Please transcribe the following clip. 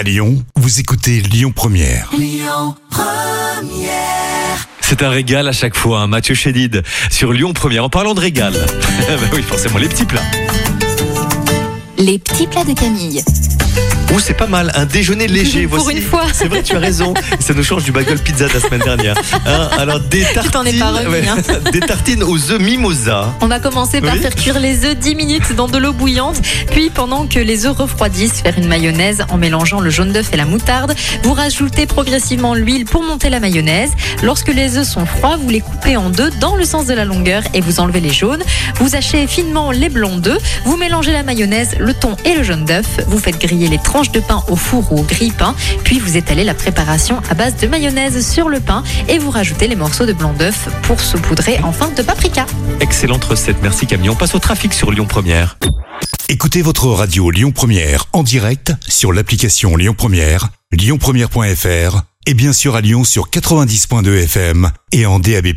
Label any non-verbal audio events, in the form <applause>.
À Lyon, vous écoutez Lyon Première. C'est un régal à chaque fois, hein. Mathieu Chédid sur Lyon Première. En parlant de régal, <laughs> bah oui, forcément, les petits plats. Les petits plats de Camille. Ouh, c'est pas mal, un déjeuner <laughs> léger. Pour voici. une fois. C'est vrai, tu as raison. <laughs> Ça nous change du bagel pizza de la semaine dernière. Hein, alors, des tartines. t'en es pas remis, hein. des tartines aux œufs mimosa. On va commencer par Oui. faire cuire les œufs 10 minutes dans de l'eau bouillante. Puis, pendant que les œufs refroidissent, faire une mayonnaise en mélangeant le jaune d'œuf et la moutarde. Vous rajoutez progressivement l'huile pour monter la mayonnaise. Lorsque les œufs sont froids, vous les coupez en deux dans le sens de la longueur et vous enlevez les jaunes. Vous hachez finement les blancs d'œufs. Vous mélangez la mayonnaise, le thon et le jaune d'œuf. Vous faites griller les de pain au four ou au grille-pain. Puis vous étalez la préparation à base de mayonnaise sur le pain et vous rajoutez les morceaux de blanc d'œuf pour saupoudrer enfin de paprika. Excellente recette, merci Camille. On passe au trafic sur Lyon Première. Écoutez votre radio Lyon Première en direct sur l'application Lyon Première, lyonpremière.fr et bien sûr à Lyon sur 90.2 FM et en DAB+.